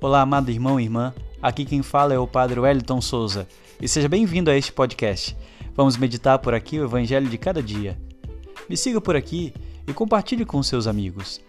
Olá, amado irmão e irmã. Aqui quem fala é o Padre Wellington Souza. E seja bem-vindo a este podcast. Vamos meditar por aqui o Evangelho de cada dia. Me siga por aqui e compartilhe com seus amigos.